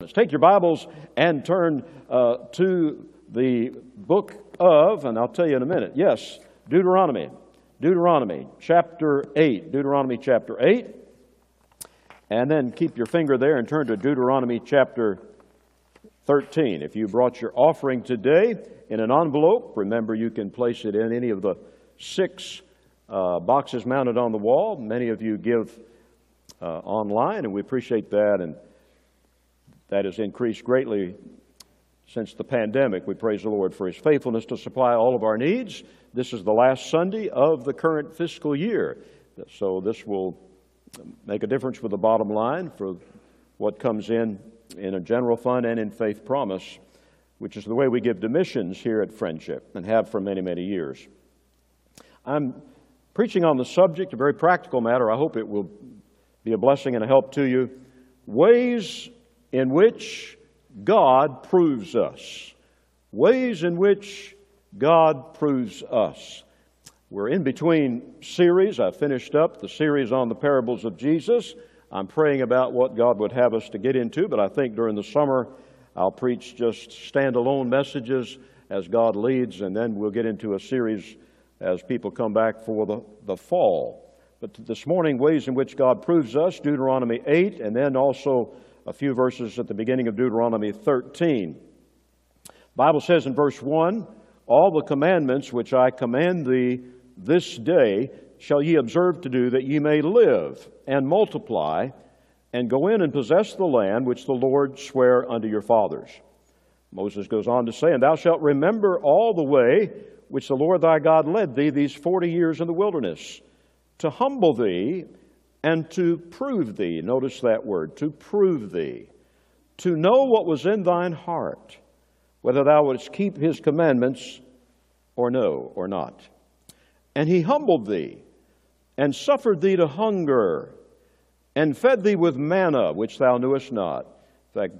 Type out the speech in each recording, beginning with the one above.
Let's take your Bibles and turn uh, to the book of, and I'll tell you in a minute, yes, Deuteronomy. Deuteronomy chapter 8. Deuteronomy chapter 8. And then keep your finger there and turn to Deuteronomy chapter 13. If you brought your offering today in an envelope, remember you can place it in any of the six uh, boxes mounted on the wall. Many of you give uh, online, and we appreciate that. And that has increased greatly since the pandemic. We praise the Lord for His faithfulness to supply all of our needs. This is the last Sunday of the current fiscal year. So this will make a difference with the bottom line for what comes in in a general fund and in faith promise, which is the way we give to missions here at Friendship and have for many, many years. I'm preaching on the subject, a very practical matter. I hope it will be a blessing and a help to you. Ways in which God proves us. Ways in which God proves us. We're in between series. I finished up the series on the parables of Jesus. I'm praying about what God would have us to get into, but I think during the summer I'll preach just standalone messages as God leads, and then we'll get into a series as people come back for the, the fall. But this morning, ways in which God proves us, Deuteronomy 8, and then also a few verses at the beginning of Deuteronomy 13. The Bible says in verse 1 All the commandments which I command thee this day shall ye observe to do, that ye may live and multiply, and go in and possess the land which the Lord sware unto your fathers. Moses goes on to say, And thou shalt remember all the way which the Lord thy God led thee these forty years in the wilderness, to humble thee and to prove thee. Notice that word, to prove thee. To know what was in thine heart, whether thou wouldst keep his commandments or no, or not. And he humbled thee, and suffered thee to hunger, and fed thee with manna, which thou knewest not. In fact,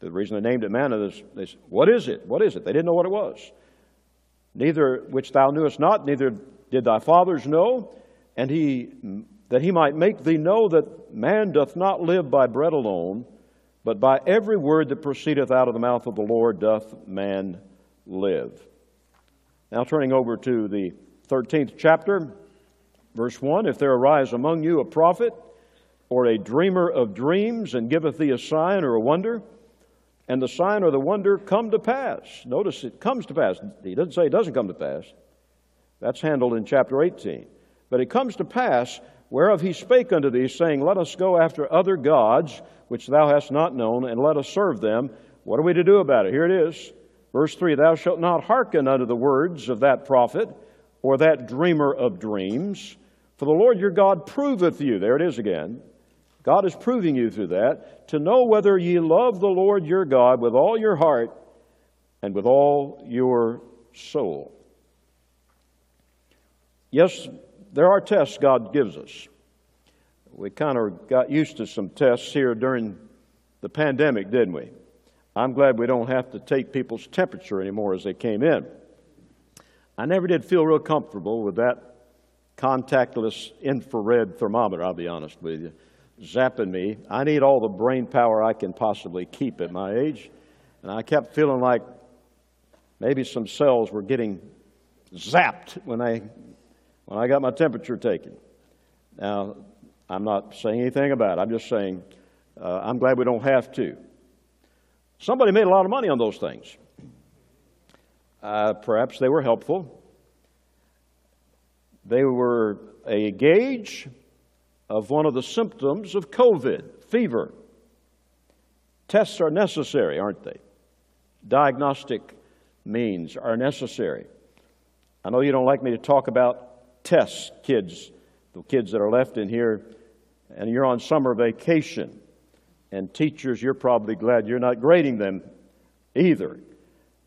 the reason they named it manna is, they said, What is it? What is it? They didn't know what it was. Neither which thou knewest not, neither did thy fathers know. And he that he might make thee know that man doth not live by bread alone, but by every word that proceedeth out of the mouth of the Lord doth man live. Now, turning over to the 13th chapter, verse 1 If there arise among you a prophet or a dreamer of dreams, and giveth thee a sign or a wonder, and the sign or the wonder come to pass. Notice it comes to pass. He doesn't say it doesn't come to pass. That's handled in chapter 18. But it comes to pass whereof he spake unto thee, saying, Let us go after other gods, which thou hast not known, and let us serve them. What are we to do about it? Here it is. Verse 3 Thou shalt not hearken unto the words of that prophet, or that dreamer of dreams, for the Lord your God proveth you. There it is again. God is proving you through that, to know whether ye love the Lord your God with all your heart and with all your soul. Yes, there are tests God gives us. We kind of got used to some tests here during the pandemic, didn't we? I'm glad we don't have to take people's temperature anymore as they came in. I never did feel real comfortable with that contactless infrared thermometer, I'll be honest with you, zapping me. I need all the brain power I can possibly keep at my age. And I kept feeling like maybe some cells were getting zapped when I when I got my temperature taken. Now, I'm not saying anything about it. I'm just saying uh, I'm glad we don't have to. Somebody made a lot of money on those things. Uh, perhaps they were helpful. They were a gauge of one of the symptoms of COVID, fever. Tests are necessary, aren't they? Diagnostic means are necessary. I know you don't like me to talk about test kids, the kids that are left in here, and you're on summer vacation. And teachers, you're probably glad you're not grading them either.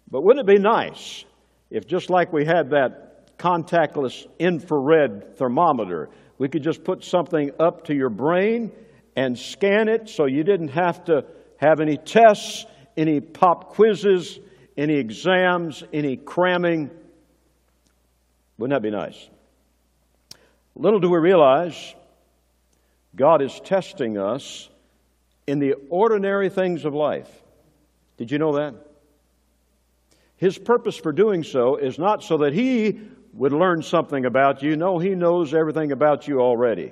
But wouldn't it be nice if, just like we had that contactless infrared thermometer, we could just put something up to your brain and scan it so you didn't have to have any tests, any pop quizzes, any exams, any cramming? Wouldn't that be nice? Little do we realize God is testing us in the ordinary things of life. Did you know that? His purpose for doing so is not so that he would learn something about you. No, he knows everything about you already.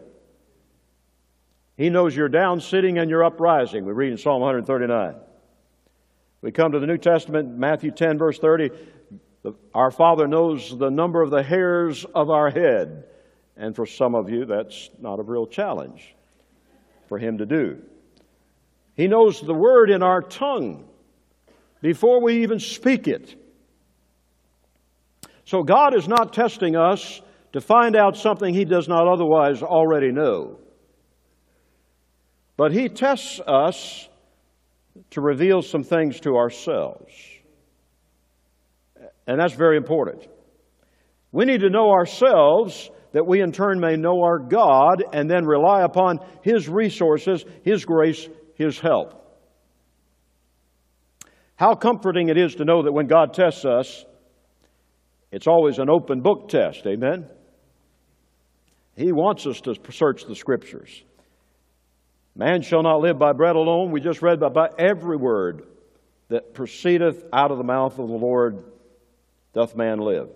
He knows your down sitting and your uprising. We read in Psalm 139. We come to the New Testament, Matthew 10, verse 30. Our Father knows the number of the hairs of our head. And for some of you, that's not a real challenge for Him to do. He knows the word in our tongue before we even speak it. So God is not testing us to find out something He does not otherwise already know. But He tests us to reveal some things to ourselves. And that's very important. We need to know ourselves that we in turn may know our God and then rely upon His resources, His grace, His help. How comforting it is to know that when God tests us, it's always an open book test. Amen? He wants us to search the Scriptures. Man shall not live by bread alone. We just read about every word that proceedeth out of the mouth of the Lord doth man live.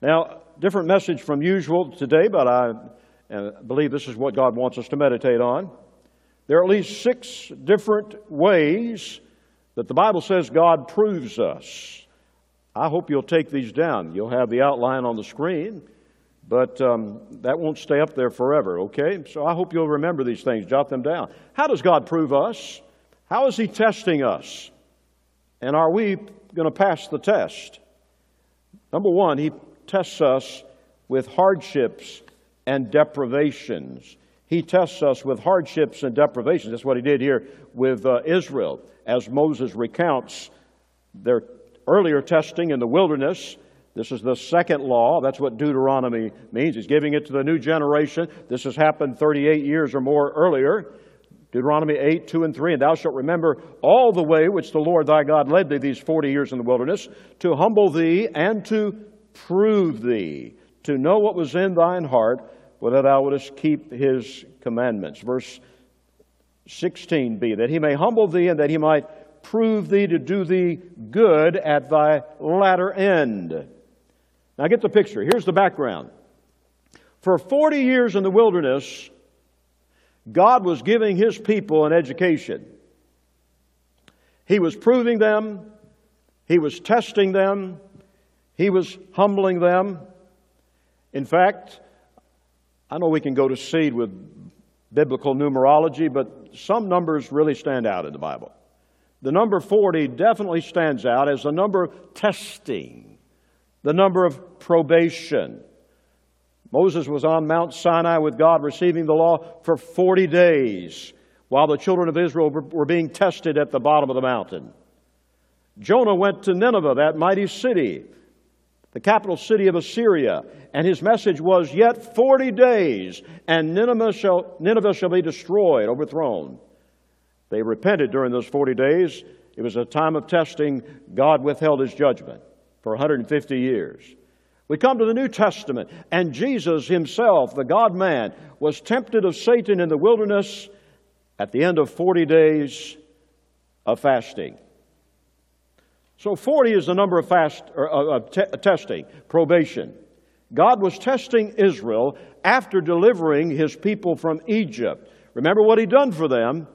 Now, different message from usual today, but I believe this is what God wants us to meditate on. There are at least six different ways that the Bible says God proves us. I hope you'll take these down. You'll have the outline on the screen. But um, that won't stay up there forever, okay? So I hope you'll remember these things, jot them down. How does God prove us? How is He testing us? And are we going to pass the test? Number one, He tests us with hardships and deprivations. He tests us with hardships and deprivations. That's what He did here with uh, Israel, as Moses recounts their earlier testing in the wilderness this is the second law. That's what Deuteronomy means. He's giving it to the new generation. This has happened 38 years or more earlier. Deuteronomy 8, 2 and 3. And thou shalt remember all the way which the Lord thy God led thee these 40 years in the wilderness, to humble thee and to prove thee, to know what was in thine heart, whether thou wouldest keep his commandments. Verse 16b, that he may humble thee and that he might prove thee to do thee good at thy latter end. Now get the picture. Here's the background. For 40 years in the wilderness, God was giving his people an education. He was proving them, he was testing them, he was humbling them. In fact, I know we can go to seed with biblical numerology, but some numbers really stand out in the Bible. The number 40 definitely stands out as the number of testing the number of probation. Moses was on Mount Sinai with God receiving the law for 40 days while the children of Israel were being tested at the bottom of the mountain. Jonah went to Nineveh, that mighty city, the capital city of Assyria, and his message was, Yet 40 days, and Nineveh shall, Nineveh shall be destroyed, overthrown. They repented during those 40 days. It was a time of testing. God withheld his judgment for 150 years. We come to the New Testament, and Jesus himself, the God man, was tempted of Satan in the wilderness at the end of 40 days of fasting. So 40 is the number of fast or, uh, of t- testing, probation. God was testing Israel after delivering his people from Egypt. Remember what he'd done for them.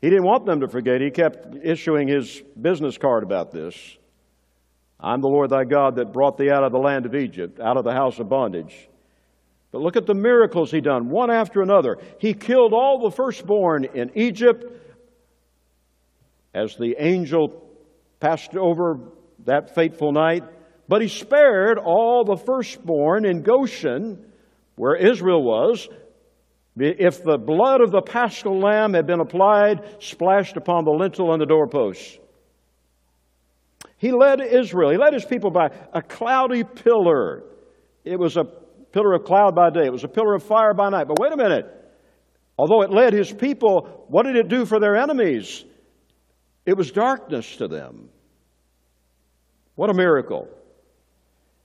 He didn't want them to forget. He kept issuing his business card about this. I'm the Lord thy God that brought thee out of the land of Egypt, out of the house of bondage. But look at the miracles he done, one after another. He killed all the firstborn in Egypt as the angel passed over that fateful night. But he spared all the firstborn in Goshen, where Israel was, if the blood of the paschal lamb had been applied, splashed upon the lintel and the doorposts. He led Israel, he led his people by a cloudy pillar. It was a pillar of cloud by day, it was a pillar of fire by night. But wait a minute. Although it led his people, what did it do for their enemies? It was darkness to them. What a miracle.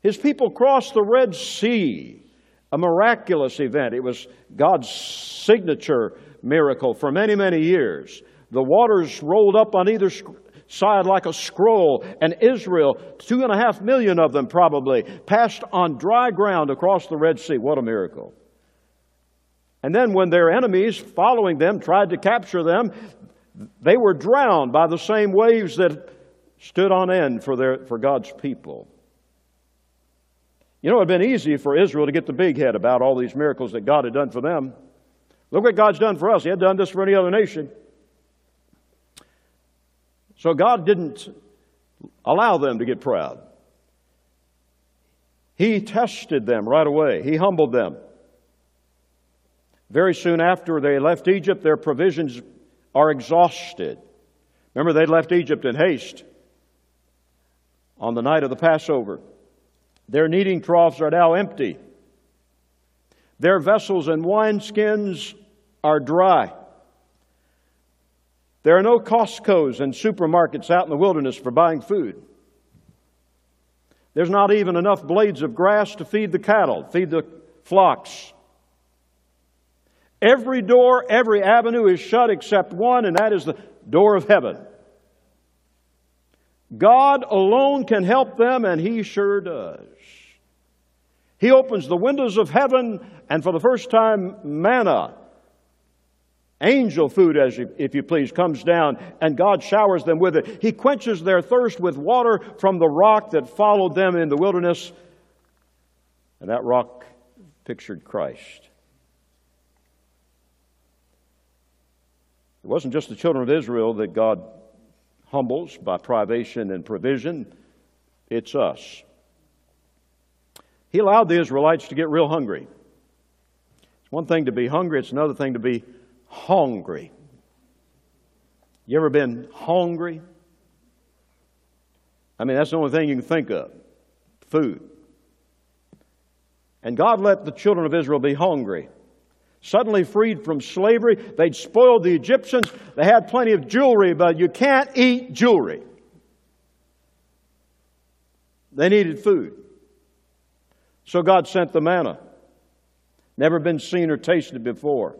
His people crossed the Red Sea, a miraculous event. It was God's signature miracle for many, many years. The waters rolled up on either side like a scroll, and Israel, two and a half million of them probably, passed on dry ground across the Red Sea. What a miracle. And then when their enemies following them tried to capture them, they were drowned by the same waves that stood on end for, their, for God's people. You know, it had been easy for Israel to get the big head about all these miracles that God had done for them. Look what God's done for us. He had done this for any other nation. So God didn't allow them to get proud. He tested them right away, He humbled them. Very soon after they left Egypt, their provisions are exhausted. Remember, they left Egypt in haste on the night of the Passover. Their kneading troughs are now empty. Their vessels and wineskins are dry. There are no Costco's and supermarkets out in the wilderness for buying food. There's not even enough blades of grass to feed the cattle, feed the flocks. Every door, every avenue is shut except one, and that is the door of heaven. God alone can help them, and He sure does. He opens the windows of heaven, and for the first time, manna, angel food, as you, if you please, comes down, and God showers them with it. He quenches their thirst with water from the rock that followed them in the wilderness, and that rock pictured Christ. It wasn't just the children of Israel that God humbles by privation and provision, it's us. He allowed the Israelites to get real hungry. It's one thing to be hungry, it's another thing to be hungry. You ever been hungry? I mean, that's the only thing you can think of food. And God let the children of Israel be hungry suddenly freed from slavery. They'd spoiled the Egyptians. They had plenty of jewelry, but you can't eat jewelry. They needed food. So God sent the manna. Never been seen or tasted before.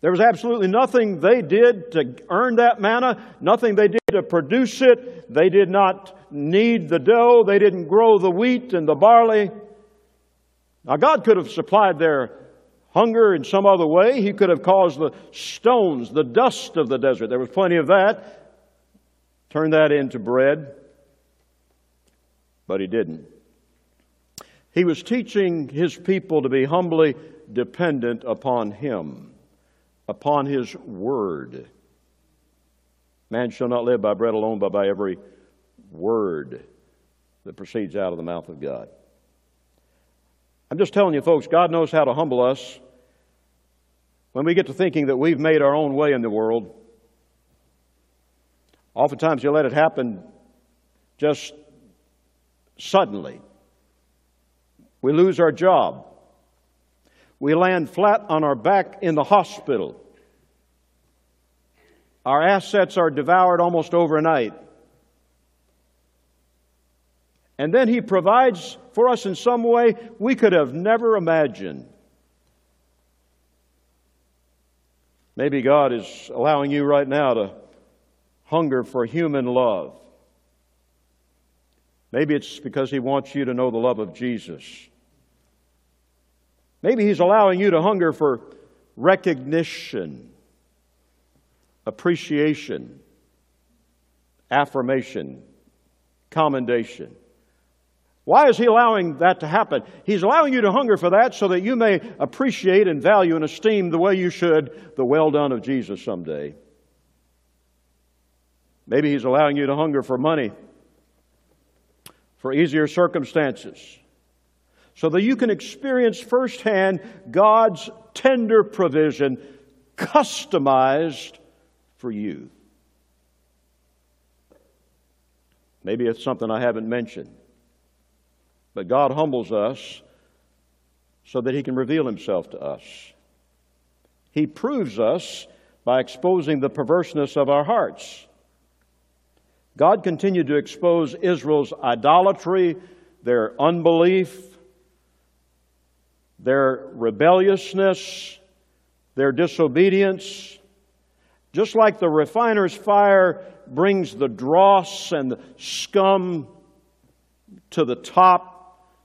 There was absolutely nothing they did to earn that manna, nothing they did to produce it. They did not knead the dough, they didn't grow the wheat and the barley. Now, God could have supplied their hunger in some other way. He could have caused the stones, the dust of the desert. There was plenty of that. Turn that into bread. But he didn't. He was teaching his people to be humbly dependent upon him, upon his word. Man shall not live by bread alone, but by every word that proceeds out of the mouth of God. I'm just telling you, folks, God knows how to humble us. When we get to thinking that we've made our own way in the world, oftentimes you let it happen just suddenly. We lose our job. We land flat on our back in the hospital. Our assets are devoured almost overnight. And then He provides for us in some way we could have never imagined. Maybe God is allowing you right now to hunger for human love. Maybe it's because He wants you to know the love of Jesus. Maybe He's allowing you to hunger for recognition, appreciation, affirmation, commendation. Why is he allowing that to happen? He's allowing you to hunger for that so that you may appreciate and value and esteem the way you should the well done of Jesus someday. Maybe he's allowing you to hunger for money, for easier circumstances, so that you can experience firsthand God's tender provision customized for you. Maybe it's something I haven't mentioned. But God humbles us so that He can reveal Himself to us. He proves us by exposing the perverseness of our hearts. God continued to expose Israel's idolatry, their unbelief, their rebelliousness, their disobedience, just like the refiner's fire brings the dross and the scum to the top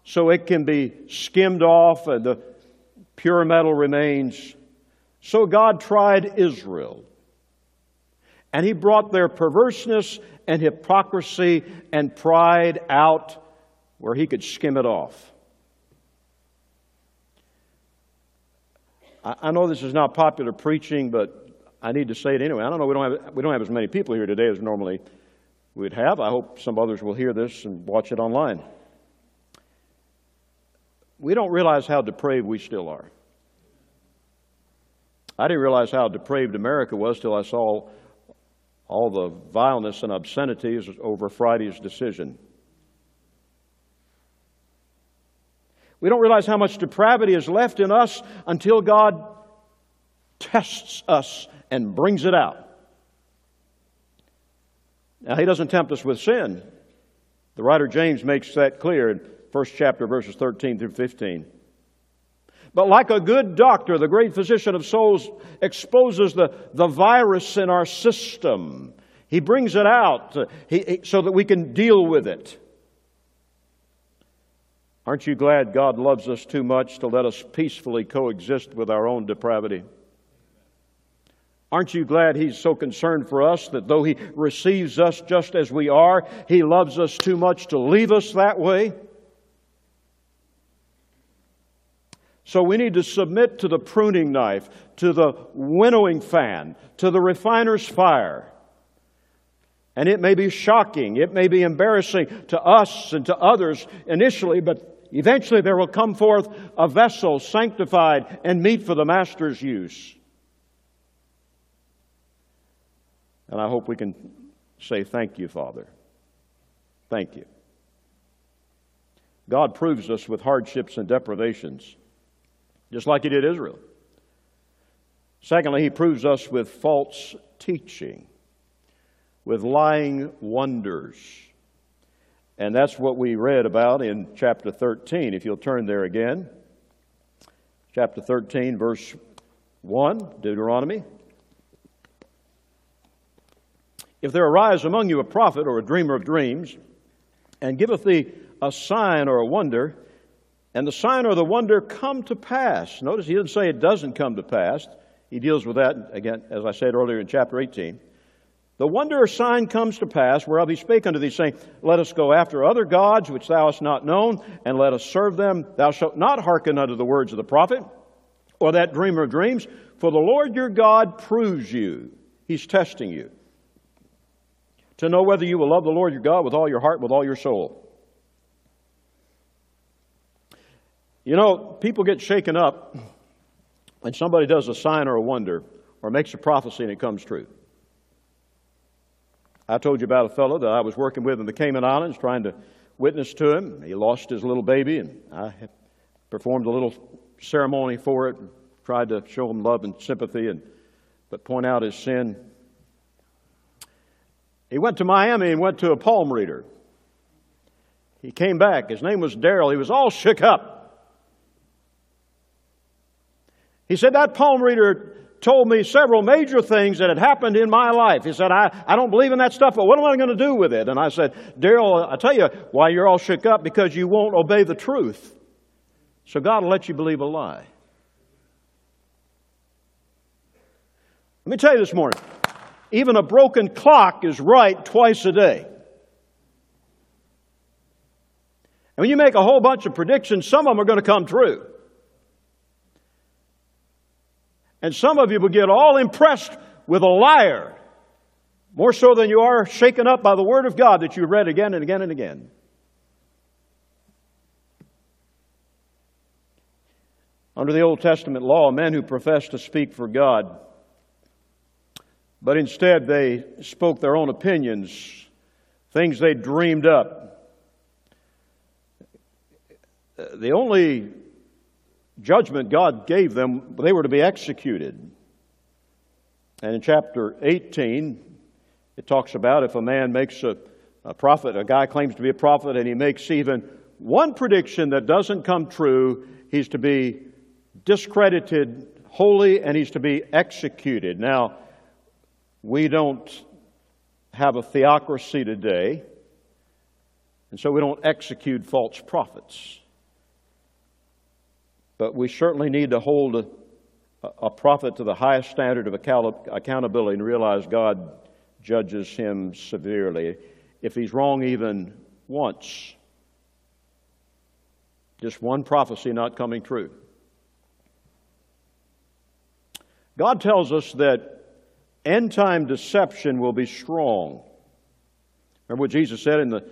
so it can be skimmed off and the pure metal remains, so God tried Israel. And he brought their perverseness and hypocrisy and pride out where he could skim it off. I know this is not popular preaching, but I need to say it anyway. I don't know, we don't have, we don't have as many people here today as normally we'd have. I hope some others will hear this and watch it online. We don't realize how depraved we still are. I didn't realize how depraved America was till I saw all the vileness and obscenities over Friday's decision. We don't realize how much depravity is left in us until God tests us and brings it out. Now, He doesn't tempt us with sin. The writer James makes that clear first chapter, verses 13 through 15. But like a good doctor, the great physician of souls exposes the, the virus in our system. He brings it out uh, he, so that we can deal with it. Aren't you glad God loves us too much to let us peacefully coexist with our own depravity? Aren't you glad He's so concerned for us that though He receives us just as we are, He loves us too much to leave us that way? So we need to submit to the pruning knife, to the winnowing fan, to the refiner's fire. And it may be shocking, it may be embarrassing to us and to others initially, but eventually there will come forth a vessel sanctified and meet for the Master's use. And I hope we can say, Thank you, Father. Thank you. God proves us with hardships and deprivations just like he did Israel. Secondly, he proves us with false teaching, with lying wonders. And that's what we read about in chapter 13. If you'll turn there again. Chapter 13, verse 1, Deuteronomy. If there arise among you a prophet or a dreamer of dreams, and giveth thee a sign or a wonder, and the sign or the wonder come to pass. Notice he doesn't say it doesn't come to pass. He deals with that, again, as I said earlier in chapter 18. The wonder or sign comes to pass, whereof he spake unto thee, saying, Let us go after other gods which thou hast not known, and let us serve them. Thou shalt not hearken unto the words of the prophet, or that dreamer of dreams, for the Lord your God proves you. He's testing you. To know whether you will love the Lord your God with all your heart, with all your soul. You know, people get shaken up when somebody does a sign or a wonder or makes a prophecy and it comes true. I told you about a fellow that I was working with in the Cayman Islands trying to witness to him. He lost his little baby, and I performed a little ceremony for it, and tried to show him love and sympathy, and but point out his sin. He went to Miami and went to a palm reader. He came back. His name was Daryl. He was all shook up. He said, That palm reader told me several major things that had happened in my life. He said, I, I don't believe in that stuff, but what am I going to do with it? And I said, Daryl, I tell you why you're all shook up because you won't obey the truth. So God will let you believe a lie. Let me tell you this morning even a broken clock is right twice a day. And when you make a whole bunch of predictions, some of them are going to come true. And some of you will get all impressed with a liar, more so than you are shaken up by the Word of God that you read again and again and again. Under the Old Testament law, men who professed to speak for God, but instead they spoke their own opinions, things they dreamed up. The only judgment God gave them, they were to be executed. And in chapter 18, it talks about if a man makes a, a prophet, a guy claims to be a prophet, and he makes even one prediction that doesn't come true, he's to be discredited wholly and he's to be executed. Now, we don't have a theocracy today, and so we don't execute false prophets. But we certainly need to hold a, a prophet to the highest standard of account- accountability and realize God judges him severely if he's wrong even once. Just one prophecy not coming true. God tells us that end time deception will be strong. Remember what Jesus said in the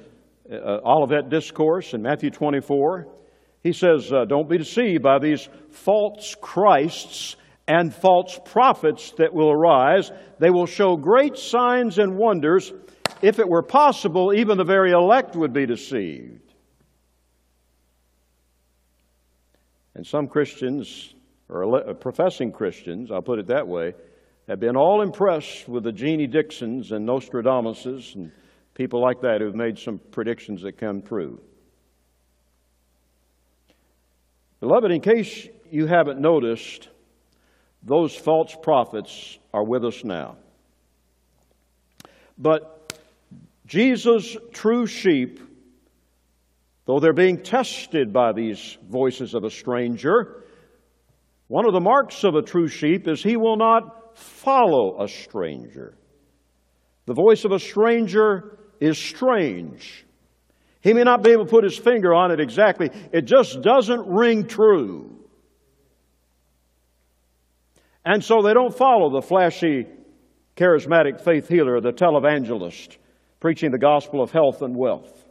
uh, Olivet Discourse in Matthew 24? He says, uh, Don't be deceived by these false Christs and false prophets that will arise. They will show great signs and wonders. If it were possible, even the very elect would be deceived. And some Christians, or professing Christians, I'll put it that way, have been all impressed with the Jeannie Dixons and Nostradamuses and people like that who've made some predictions that come true. Beloved, in case you haven't noticed, those false prophets are with us now. But Jesus' true sheep, though they're being tested by these voices of a stranger, one of the marks of a true sheep is he will not follow a stranger. The voice of a stranger is strange. He may not be able to put his finger on it exactly, it just doesn't ring true. And so they don't follow the flashy, charismatic faith healer, the televangelist, preaching the gospel of health and wealth.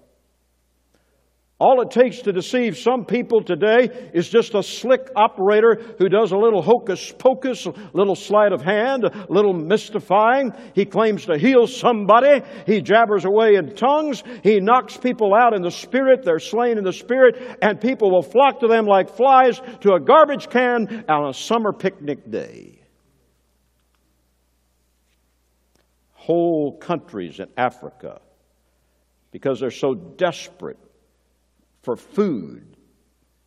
All it takes to deceive some people today is just a slick operator who does a little hocus pocus, a little sleight of hand, a little mystifying. He claims to heal somebody. He jabbers away in tongues. He knocks people out in the spirit. They're slain in the spirit, and people will flock to them like flies to a garbage can on a summer picnic day. Whole countries in Africa, because they're so desperate for food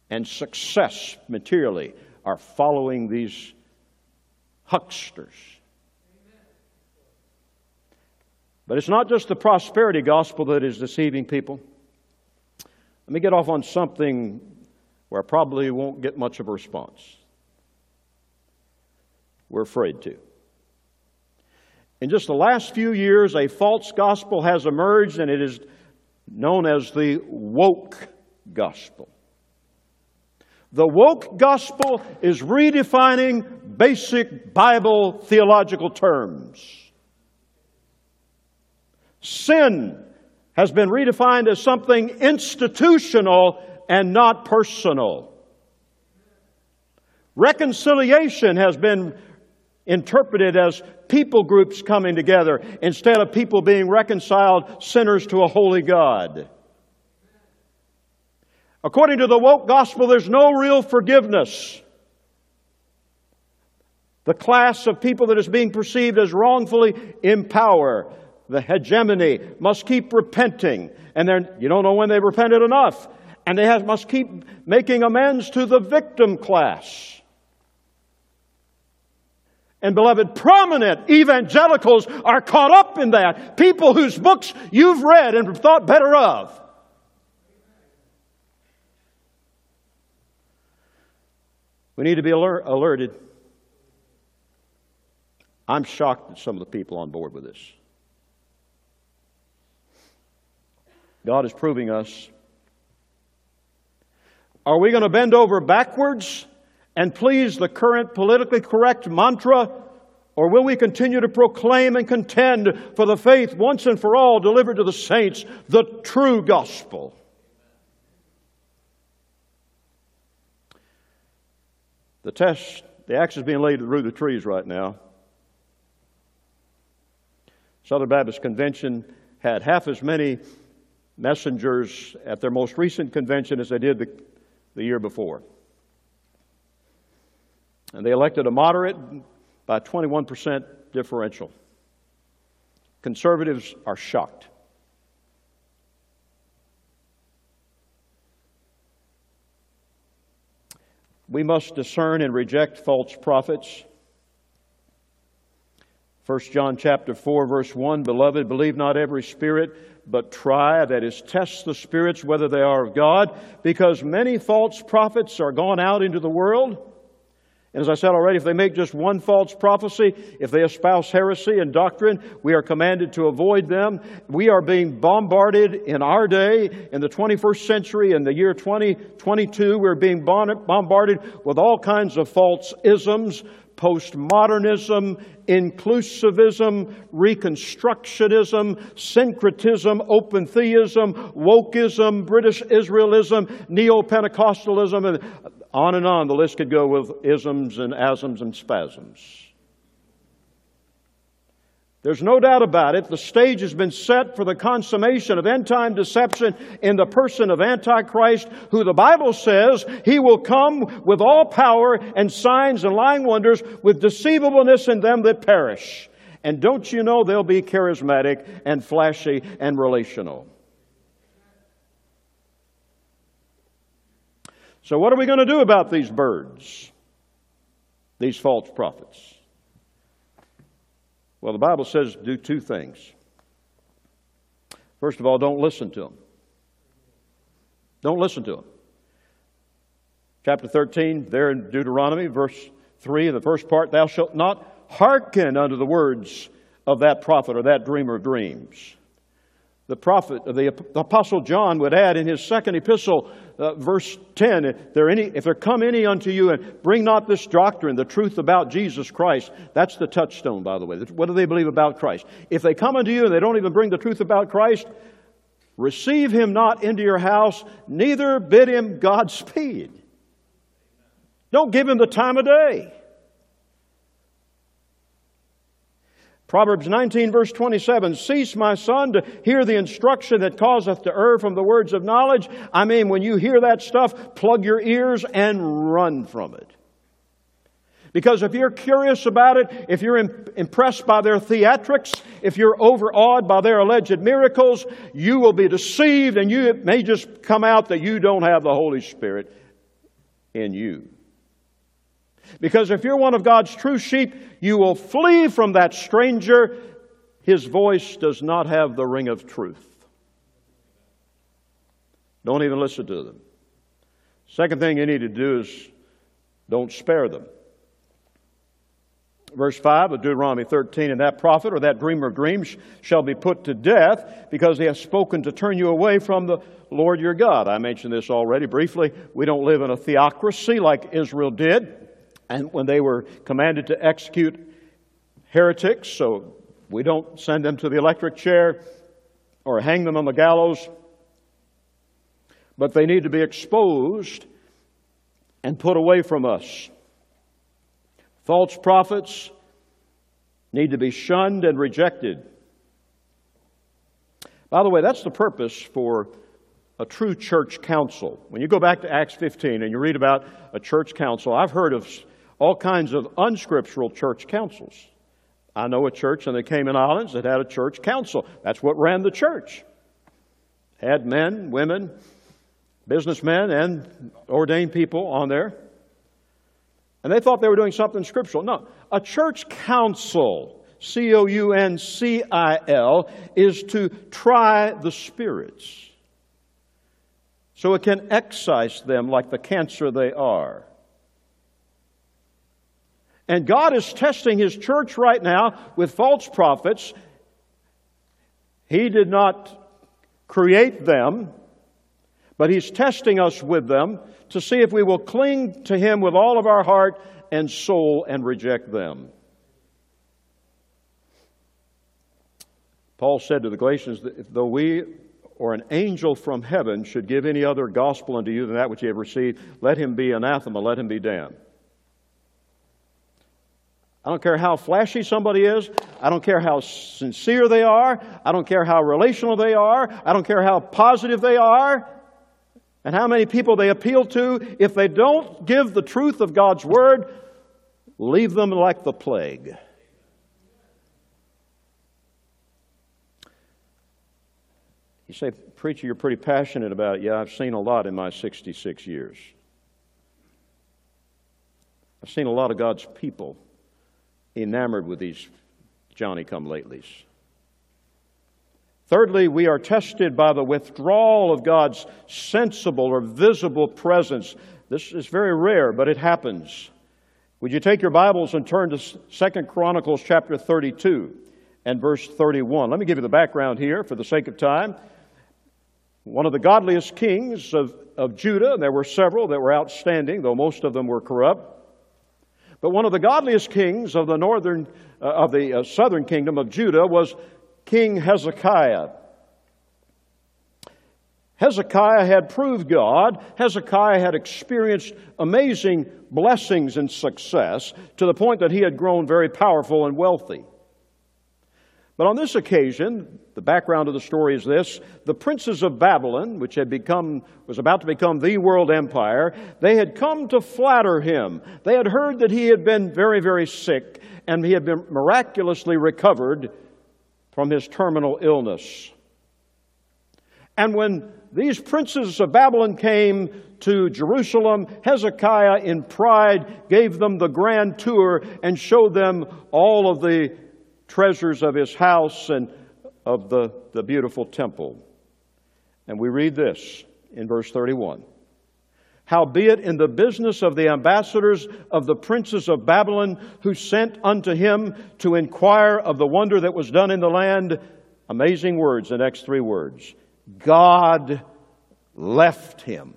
and success materially are following these hucksters. But it's not just the prosperity gospel that is deceiving people. Let me get off on something where I probably won't get much of a response. We're afraid to. In just the last few years, a false gospel has emerged, and it is known as the woke gospel. The woke gospel is redefining basic Bible theological terms. Sin has been redefined as something institutional and not personal. Reconciliation has been interpreted as people groups coming together instead of people being reconciled sinners to a holy God. According to the woke gospel, there's no real forgiveness. The class of people that is being perceived as wrongfully in power, the hegemony, must keep repenting. And then you don't know when they've repented enough. And they have, must keep making amends to the victim class. And beloved, prominent evangelicals are caught up in that. People whose books you've read and thought better of. We need to be alert, alerted. I'm shocked at some of the people on board with this. God is proving us. Are we going to bend over backwards and please the current politically correct mantra? Or will we continue to proclaim and contend for the faith once and for all delivered to the saints, the true gospel? The test, the axe is being laid through the trees right now. Southern Baptist Convention had half as many messengers at their most recent convention as they did the, the year before. And they elected a moderate by 21% differential. Conservatives are shocked. We must discern and reject false prophets. 1 John chapter 4 verse 1 Beloved believe not every spirit but try that is test the spirits whether they are of God because many false prophets are gone out into the world and as I said already, if they make just one false prophecy, if they espouse heresy and doctrine, we are commanded to avoid them. We are being bombarded in our day, in the 21st century, in the year 2022, we're being bombarded with all kinds of false isms, postmodernism, inclusivism, reconstructionism, syncretism, open theism, wokeism, British Israelism, neo Pentecostalism, and on and on, the list could go with isms and asms and spasms. There's no doubt about it. The stage has been set for the consummation of end time deception in the person of Antichrist, who the Bible says he will come with all power and signs and lying wonders with deceivableness in them that perish. And don't you know they'll be charismatic and flashy and relational? So, what are we going to do about these birds, these false prophets? Well, the Bible says do two things. First of all, don't listen to them. Don't listen to them. Chapter 13, there in Deuteronomy, verse 3, the first part, thou shalt not hearken unto the words of that prophet or that dreamer of dreams the prophet, the apostle John would add in his second epistle, uh, verse 10, if there, any, if there come any unto you and bring not this doctrine, the truth about Jesus Christ, that's the touchstone, by the way. What do they believe about Christ? If they come unto you and they don't even bring the truth about Christ, receive him not into your house, neither bid him Godspeed. Don't give him the time of day. Proverbs 19, verse 27 Cease, my son, to hear the instruction that causeth to err from the words of knowledge. I mean, when you hear that stuff, plug your ears and run from it. Because if you're curious about it, if you're impressed by their theatrics, if you're overawed by their alleged miracles, you will be deceived and you, it may just come out that you don't have the Holy Spirit in you. Because if you're one of God's true sheep, you will flee from that stranger. His voice does not have the ring of truth. Don't even listen to them. Second thing you need to do is don't spare them. Verse 5 of Deuteronomy 13, and that prophet or that dreamer of dreams shall be put to death because he has spoken to turn you away from the Lord your God. I mentioned this already briefly. We don't live in a theocracy like Israel did. And when they were commanded to execute heretics, so we don't send them to the electric chair or hang them on the gallows, but they need to be exposed and put away from us. False prophets need to be shunned and rejected. By the way, that's the purpose for a true church council. When you go back to Acts 15 and you read about a church council, I've heard of all kinds of unscriptural church councils. I know a church in the Cayman Islands that had a church council. That's what ran the church. Had men, women, businessmen, and ordained people on there. And they thought they were doing something scriptural. No, a church council, C O U N C I L, is to try the spirits so it can excise them like the cancer they are. And God is testing His church right now with false prophets. He did not create them, but He's testing us with them to see if we will cling to Him with all of our heart and soul and reject them. Paul said to the Galatians though we or an angel from heaven should give any other gospel unto you than that which ye have received, let him be anathema, let him be damned. I don't care how flashy somebody is. I don't care how sincere they are. I don't care how relational they are. I don't care how positive they are and how many people they appeal to. If they don't give the truth of God's Word, leave them like the plague. You say, Preacher, you're pretty passionate about it. Yeah, I've seen a lot in my 66 years. I've seen a lot of God's people enamored with these Johnny come latelys. Thirdly, we are tested by the withdrawal of God's sensible or visible presence. This is very rare, but it happens. Would you take your Bibles and turn to Second Chronicles chapter 32 and verse 31? Let me give you the background here for the sake of time. One of the godliest kings of, of Judah, and there were several that were outstanding, though most of them were corrupt. But one of the godliest kings of the northern, uh, of the uh, southern kingdom of Judah was King Hezekiah. Hezekiah had proved God. Hezekiah had experienced amazing blessings and success to the point that he had grown very powerful and wealthy. But on this occasion, the background of the story is this the princes of Babylon, which had become, was about to become the world empire, they had come to flatter him. They had heard that he had been very, very sick and he had been miraculously recovered from his terminal illness. And when these princes of Babylon came to Jerusalem, Hezekiah, in pride, gave them the grand tour and showed them all of the treasures of his house and of the, the beautiful temple. And we read this in verse 31. Howbeit, in the business of the ambassadors of the princes of Babylon, who sent unto him to inquire of the wonder that was done in the land, amazing words, the next three words God left him.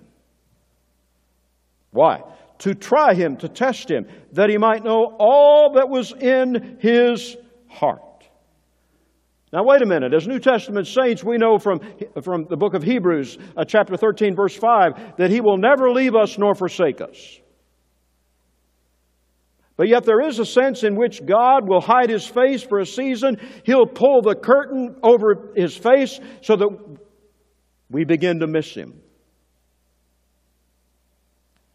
Why? To try him, to test him, that he might know all that was in his heart. Now, wait a minute. As New Testament saints, we know from, from the book of Hebrews, uh, chapter 13, verse 5, that He will never leave us nor forsake us. But yet, there is a sense in which God will hide His face for a season. He'll pull the curtain over His face so that we begin to miss Him.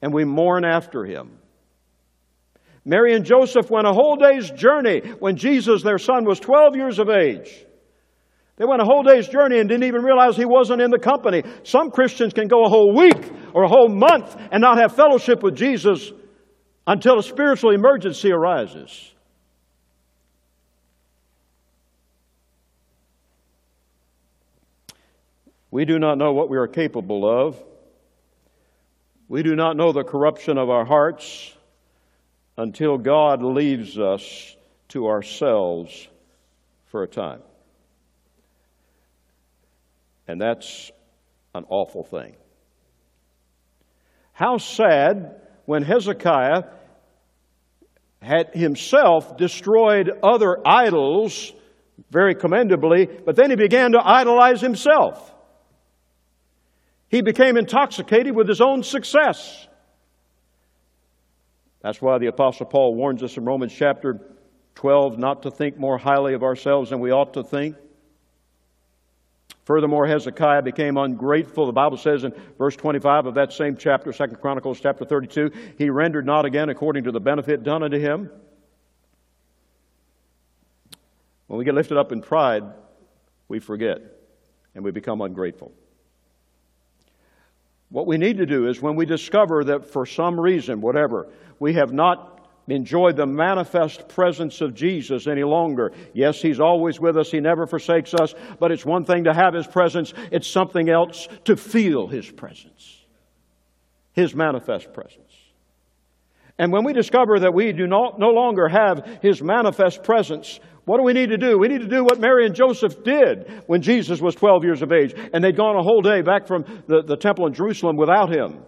And we mourn after Him. Mary and Joseph went a whole day's journey when Jesus, their son, was 12 years of age. They went a whole day's journey and didn't even realize he wasn't in the company. Some Christians can go a whole week or a whole month and not have fellowship with Jesus until a spiritual emergency arises. We do not know what we are capable of. We do not know the corruption of our hearts until God leaves us to ourselves for a time. And that's an awful thing. How sad when Hezekiah had himself destroyed other idols very commendably, but then he began to idolize himself. He became intoxicated with his own success. That's why the Apostle Paul warns us in Romans chapter 12 not to think more highly of ourselves than we ought to think. Furthermore, Hezekiah became ungrateful. The Bible says in verse 25 of that same chapter, 2 Chronicles chapter 32, he rendered not again according to the benefit done unto him. When we get lifted up in pride, we forget and we become ungrateful. What we need to do is when we discover that for some reason, whatever, we have not enjoyed the manifest presence of Jesus any longer. Yes, He's always with us, He never forsakes us, but it's one thing to have His presence, it's something else to feel His presence, His manifest presence. And when we discover that we do not, no longer have His manifest presence, what do we need to do? We need to do what Mary and Joseph did when Jesus was 12 years of age, and they'd gone a whole day back from the, the temple in Jerusalem without him.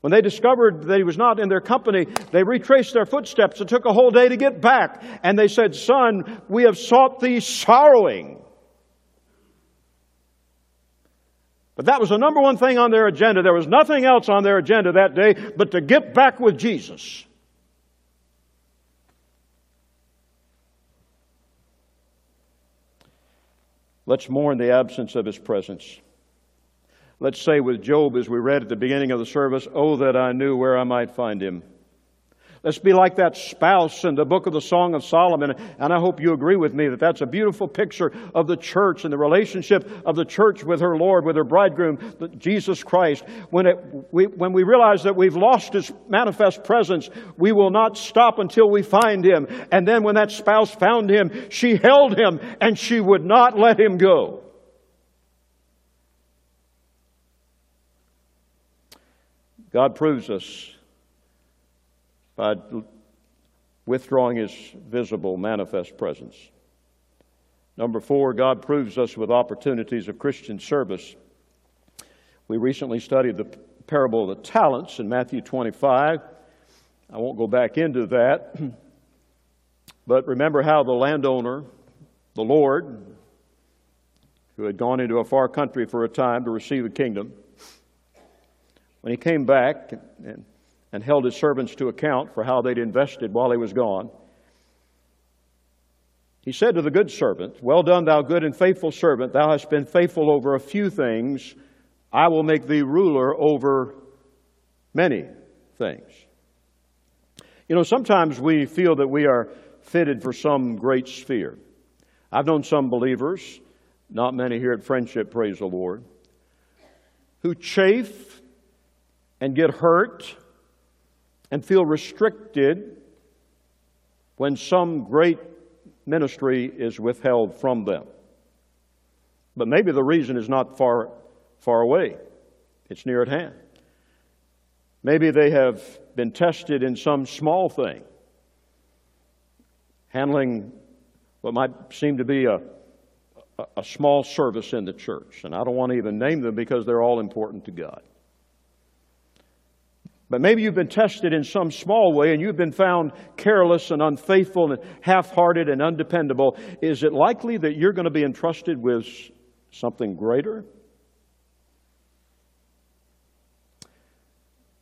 When they discovered that he was not in their company, they retraced their footsteps. It took a whole day to get back. And they said, Son, we have sought thee sorrowing. But that was the number one thing on their agenda. There was nothing else on their agenda that day but to get back with Jesus. Let's mourn the absence of his presence. Let's say with Job, as we read at the beginning of the service, Oh, that I knew where I might find him. Let's be like that spouse in the book of the Song of Solomon. And I hope you agree with me that that's a beautiful picture of the church and the relationship of the church with her Lord, with her bridegroom, Jesus Christ. When, it, we, when we realize that we've lost His manifest presence, we will not stop until we find Him. And then when that spouse found Him, she held Him and she would not let Him go. God proves us by withdrawing his visible, manifest presence. Number four, God proves us with opportunities of Christian service. We recently studied the parable of the talents in Matthew 25. I won't go back into that. But remember how the landowner, the Lord, who had gone into a far country for a time to receive a kingdom, when he came back and and held his servants to account for how they'd invested while he was gone. He said to the good servant, Well done, thou good and faithful servant. Thou hast been faithful over a few things. I will make thee ruler over many things. You know, sometimes we feel that we are fitted for some great sphere. I've known some believers, not many here at Friendship, praise the Lord, who chafe and get hurt and feel restricted when some great ministry is withheld from them. But maybe the reason is not far, far away, it's near at hand. Maybe they have been tested in some small thing, handling what might seem to be a, a, small service in the church. And I don't want to even name them because they're all important to God. But maybe you've been tested in some small way and you've been found careless and unfaithful and half hearted and undependable. Is it likely that you're going to be entrusted with something greater? I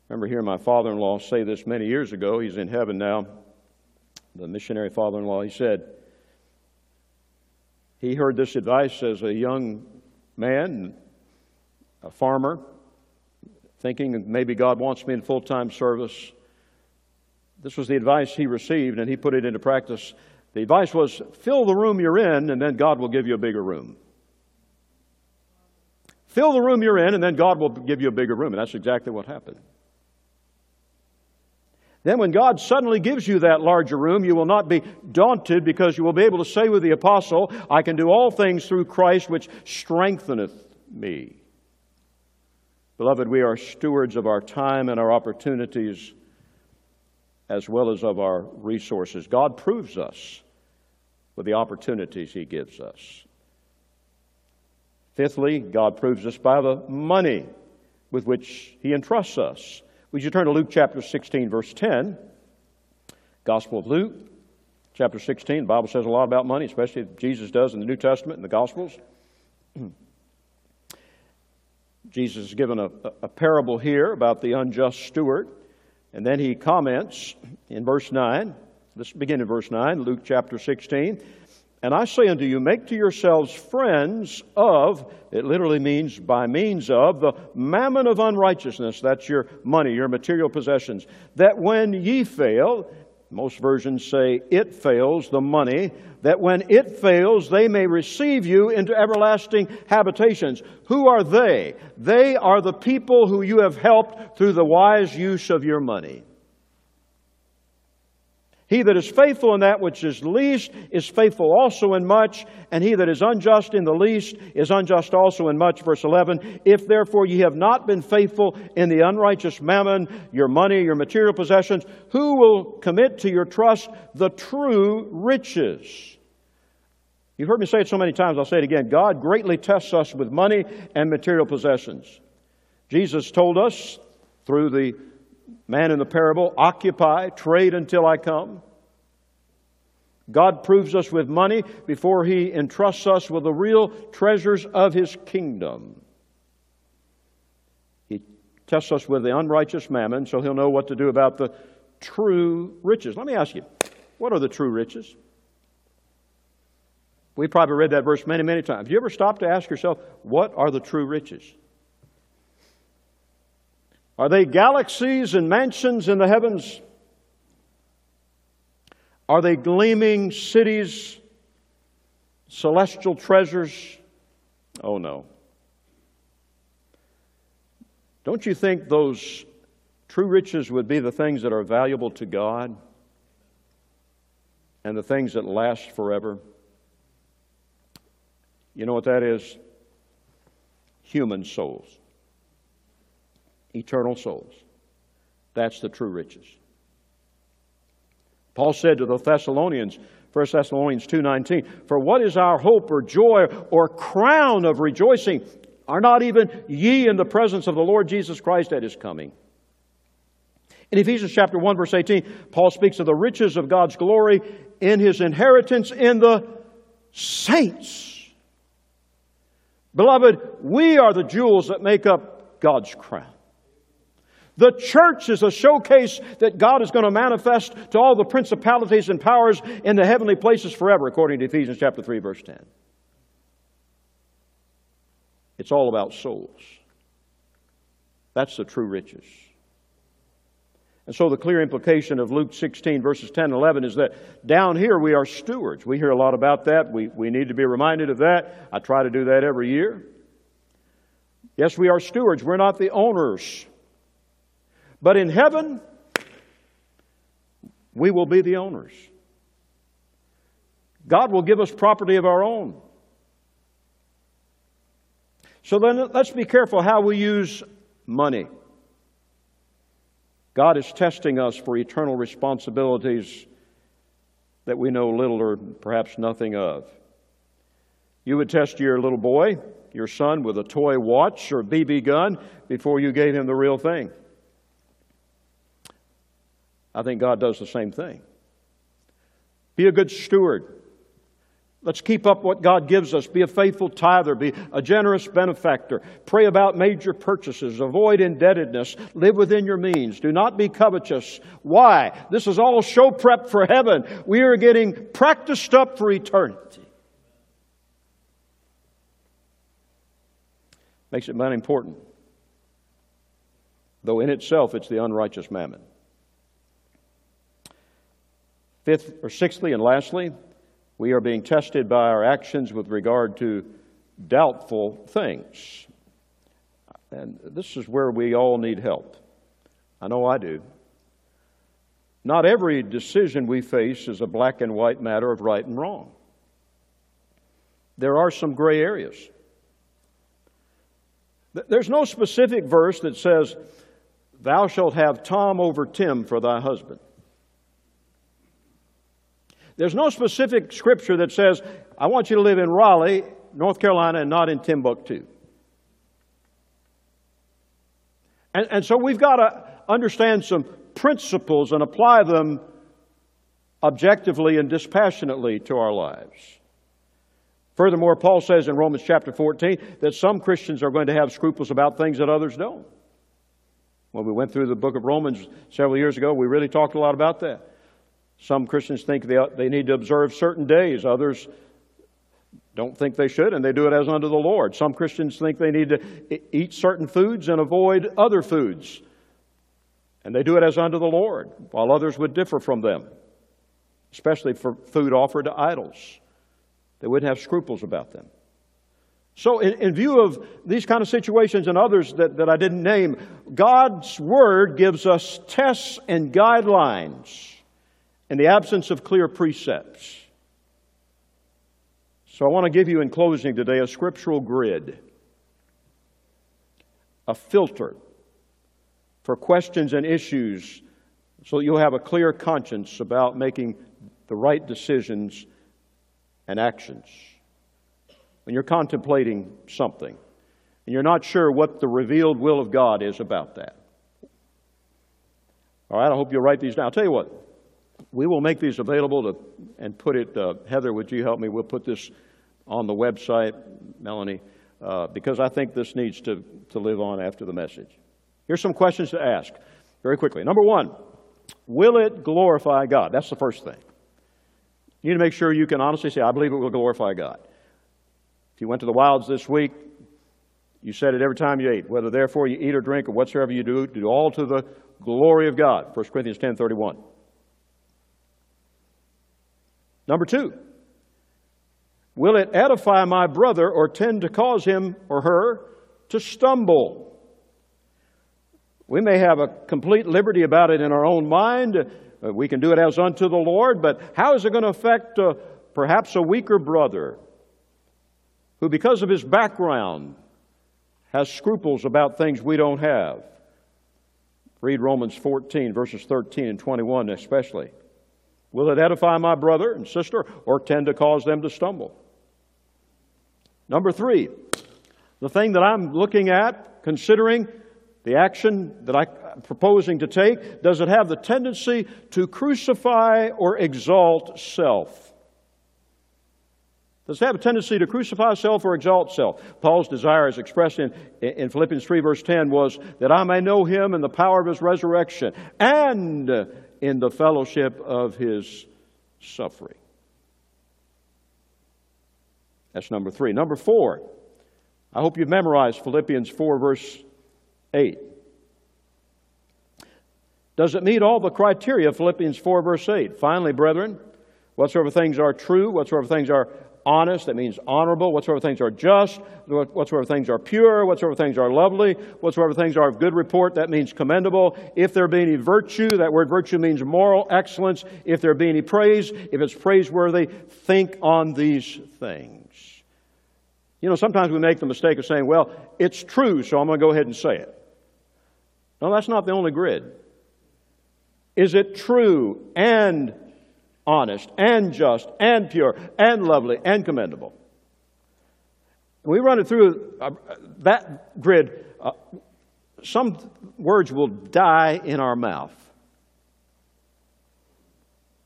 remember hearing my father in law say this many years ago. He's in heaven now. The missionary father in law, he said, he heard this advice as a young man, a farmer thinking maybe God wants me in full time service. This was the advice he received, and he put it into practice. The advice was fill the room you're in, and then God will give you a bigger room. Fill the room you're in, and then God will give you a bigger room. And that's exactly what happened. Then, when God suddenly gives you that larger room, you will not be daunted because you will be able to say with the apostle, I can do all things through Christ which strengtheneth me. Beloved, we are stewards of our time and our opportunities as well as of our resources. God proves us with the opportunities He gives us. Fifthly, God proves us by the money with which He entrusts us. Would you turn to Luke chapter 16, verse 10? Gospel of Luke, chapter 16. The Bible says a lot about money, especially Jesus does in the New Testament and the Gospels. Jesus is given a, a parable here about the unjust steward. And then he comments in verse 9. Let's begin in verse 9, Luke chapter 16. And I say unto you, make to yourselves friends of, it literally means by means of, the mammon of unrighteousness. That's your money, your material possessions. That when ye fail, most versions say it fails, the money, that when it fails, they may receive you into everlasting habitations. Who are they? They are the people who you have helped through the wise use of your money. He that is faithful in that which is least is faithful also in much, and he that is unjust in the least is unjust also in much. Verse 11 If therefore ye have not been faithful in the unrighteous mammon, your money, your material possessions, who will commit to your trust the true riches? You've heard me say it so many times, I'll say it again. God greatly tests us with money and material possessions. Jesus told us through the man in the parable, occupy, trade until I come. God proves us with money before He entrusts us with the real treasures of His kingdom. He tests us with the unrighteous mammon so He'll know what to do about the true riches. Let me ask you, what are the true riches? We probably read that verse many, many times. Have you ever stopped to ask yourself, what are the true riches? Are they galaxies and mansions in the heavens? Are they gleaming cities, celestial treasures? Oh no. Don't you think those true riches would be the things that are valuable to God and the things that last forever? You know what that is? Human souls, eternal souls. That's the true riches. Paul said to the Thessalonians, 1 Thessalonians 2:19, "For what is our hope or joy or crown of rejoicing? Are not even ye in the presence of the Lord Jesus Christ at his coming?" In Ephesians chapter 1 verse 18, Paul speaks of the riches of God's glory in his inheritance in the saints. Beloved, we are the jewels that make up God's crown. The church is a showcase that God is going to manifest to all the principalities and powers in the heavenly places forever, according to Ephesians chapter 3, verse 10. It's all about souls. That's the true riches. And so the clear implication of Luke 16, verses 10 and 11 is that down here we are stewards. We hear a lot about that. We, we need to be reminded of that. I try to do that every year. Yes, we are stewards. We're not the owners. But in heaven, we will be the owners. God will give us property of our own. So then let's be careful how we use money. God is testing us for eternal responsibilities that we know little or perhaps nothing of. You would test your little boy, your son, with a toy watch or BB gun before you gave him the real thing. I think God does the same thing. Be a good steward. Let's keep up what God gives us. Be a faithful tither. Be a generous benefactor. Pray about major purchases. Avoid indebtedness. Live within your means. Do not be covetous. Why? This is all show prep for heaven. We are getting practiced up for eternity. Makes it money important. Though in itself it's the unrighteous mammon. Fifth or sixthly and lastly, we are being tested by our actions with regard to doubtful things. And this is where we all need help. I know I do. Not every decision we face is a black and white matter of right and wrong. There are some gray areas. There's no specific verse that says, Thou shalt have Tom over Tim for thy husband. There's no specific scripture that says, I want you to live in Raleigh, North Carolina, and not in Timbuktu. And, and so we've got to understand some principles and apply them objectively and dispassionately to our lives. Furthermore, Paul says in Romans chapter 14 that some Christians are going to have scruples about things that others don't. When we went through the book of Romans several years ago, we really talked a lot about that. Some Christians think they, they need to observe certain days, others don't think they should, and they do it as unto the Lord. Some Christians think they need to eat certain foods and avoid other foods, and they do it as unto the Lord, while others would differ from them, especially for food offered to idols. They wouldn't have scruples about them. So, in, in, view of these kind of situations and others that, that I didn't name, God's Word gives us tests and guidelines in the absence of clear precepts. So I want to give you in closing today a scriptural grid, a filter for questions and issues so that you'll have a clear conscience about making the right decisions and actions. When you're contemplating something and you're not sure what the revealed will of God is about that. All right, I hope you'll write these down. I'll tell you what, we will make these available to, and put it, uh, Heather, would you help me? We'll put this on the website, Melanie, uh, because I think this needs to, to live on after the message. Here's some questions to ask very quickly. Number one, will it glorify God? That's the first thing. You need to make sure you can honestly say, I believe it will glorify God. If you went to the wilds this week, you said it every time you ate, whether therefore you eat or drink or whatsoever you do, do all to the glory of God. 1 Corinthians 10 31. Number two, will it edify my brother or tend to cause him or her to stumble? We may have a complete liberty about it in our own mind. Uh, we can do it as unto the Lord, but how is it going to affect uh, perhaps a weaker brother who, because of his background, has scruples about things we don't have? Read Romans 14, verses 13 and 21 especially. Will it edify my brother and sister or tend to cause them to stumble? Number three, the thing that I'm looking at, considering the action that I'm proposing to take, does it have the tendency to crucify or exalt self? Does it have a tendency to crucify self or exalt self? Paul's desire, as expressed in, in Philippians 3, verse 10, was that I may know him and the power of his resurrection and in the fellowship of his suffering. That's number three. Number four, I hope you've memorized Philippians 4, verse 8. Does it meet all the criteria of Philippians 4, verse 8? Finally, brethren, whatsoever things are true, whatsoever things are honest, that means honorable, whatsoever things are just, whatsoever things are pure, whatsoever things are lovely, whatsoever things are of good report, that means commendable. If there be any virtue, that word virtue means moral excellence. If there be any praise, if it's praiseworthy, think on these things. You know, sometimes we make the mistake of saying, well, it's true, so I'm going to go ahead and say it. No, that's not the only grid. Is it true and honest and just and pure and lovely and commendable. we run it through uh, that grid. Uh, some words will die in our mouth.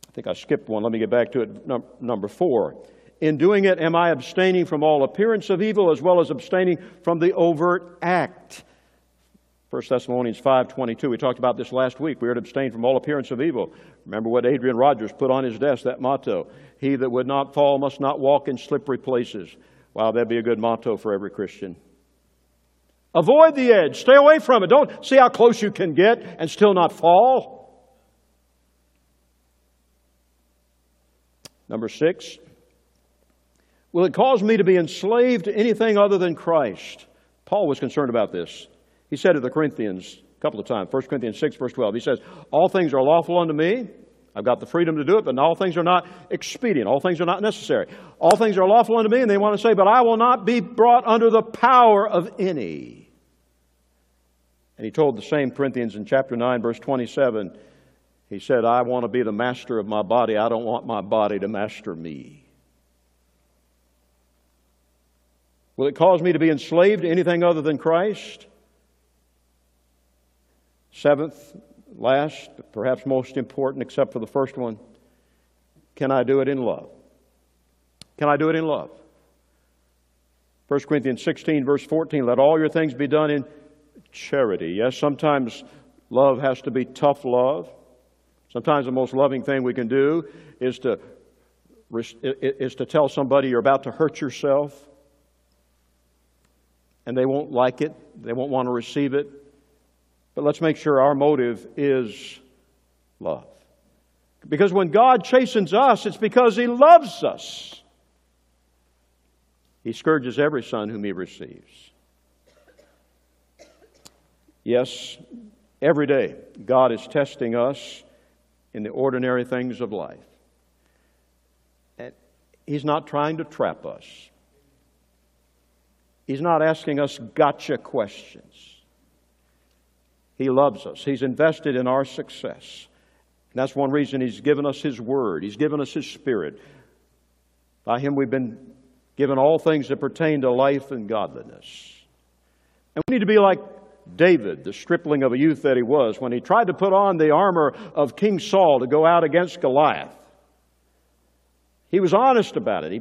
I think I skipped one. Let me get back to it. Num- number four. In doing it, am I abstaining from all appearance of evil as well as abstaining from the overt act? 1 Thessalonians 5.22, we talked about this last week. We are to abstain from all appearance of evil. Remember what Adrian Rogers put on his desk, that motto. He that would not fall must not walk in slippery places. Wow, that'd be a good motto for every Christian. Avoid the edge. Stay away from it. Don't see how close you can get and still not fall. Number six, will it cause me to be enslaved to anything other than Christ? Paul was concerned about this. He said to the Corinthians couple of times, 1 Corinthians 6, verse 12, he says, All things are lawful unto me. I've got the freedom to do it, but all things are not expedient. All things are not necessary. All things are lawful unto me, and they want to say, But I will not be brought under the power of any. And he told the same Corinthians in chapter 9, verse 27, he said, I want to be the master of my body. I don't want my body to master me. Will it cause me to be enslaved to anything other than Christ? Seventh, last, perhaps most important, except for the first one, can I do it in love? Can I do it in love? 1 Corinthians 16, verse 14, let all your things be done in charity. Yes, sometimes love has to be tough love. Sometimes the most loving thing we can do is to, is to tell somebody you're about to hurt yourself and they won't like it, they won't want to receive it. But let's make sure our motive is love. Because when God chastens us, it's because He loves us. He scourges every son whom He receives. Yes, every day, God is testing us in the ordinary things of life. And He's not trying to trap us, He's not asking us gotcha questions. He loves us. He's invested in our success. And that's one reason He's given us His Word. He's given us His Spirit. By Him we've been given all things that pertain to life and godliness. And we need to be like David, the stripling of a youth that he was, when he tried to put on the armor of King Saul to go out against Goliath. He was honest about it. He,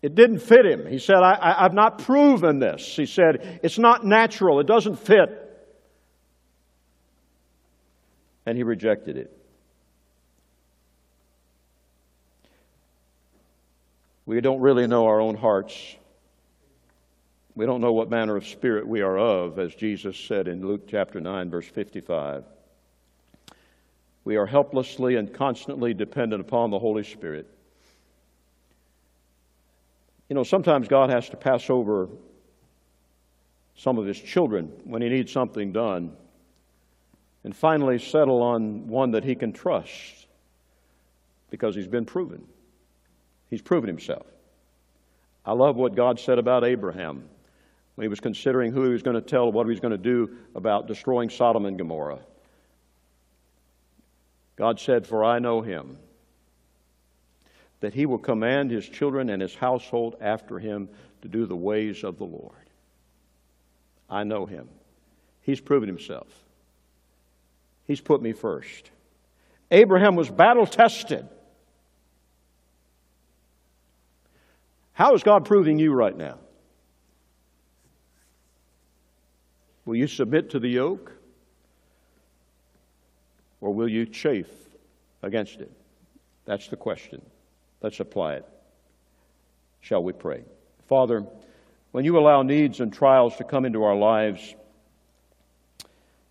it didn't fit him. He said, I, have not proven this. He said, It's not natural. It doesn't fit and he rejected it. We don't really know our own hearts. We don't know what manner of spirit we are of, as Jesus said in Luke chapter 9, verse 55. We are helplessly and constantly dependent upon the Holy Spirit. You know, sometimes God has to pass over some of His children when He needs something done and finally settle on one that He can trust because He's been proven. He's proven Himself. I love what God said about Abraham when he was considering who he was going to tell what he was going to do about destroying Sodom and Gomorrah. God said, For I know him, that he will command his children and his household after him to do the ways of the Lord. I know him. He's proven himself. He's put me first. Abraham was battle tested. How is God proving you right now? Will you submit to the yoke? Or will you chafe against it? That's the question. Let's apply it. Shall we pray? Father, when you allow needs and trials to come into our lives,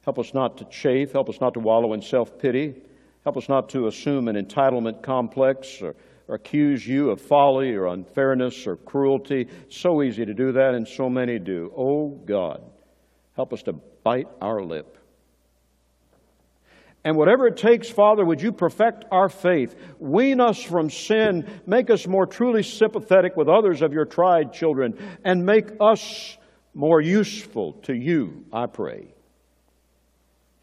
help us not to chafe, help us not to wallow in self pity, help us not to assume an entitlement complex or, or accuse you of folly or unfairness or cruelty. So easy to do that, and so many do. Oh God, help us to bite our lip and whatever it takes, Father, would you perfect our faith? Wean us from sin. Make us more truly sympathetic with others of your tried children. And make us more useful to you, I pray.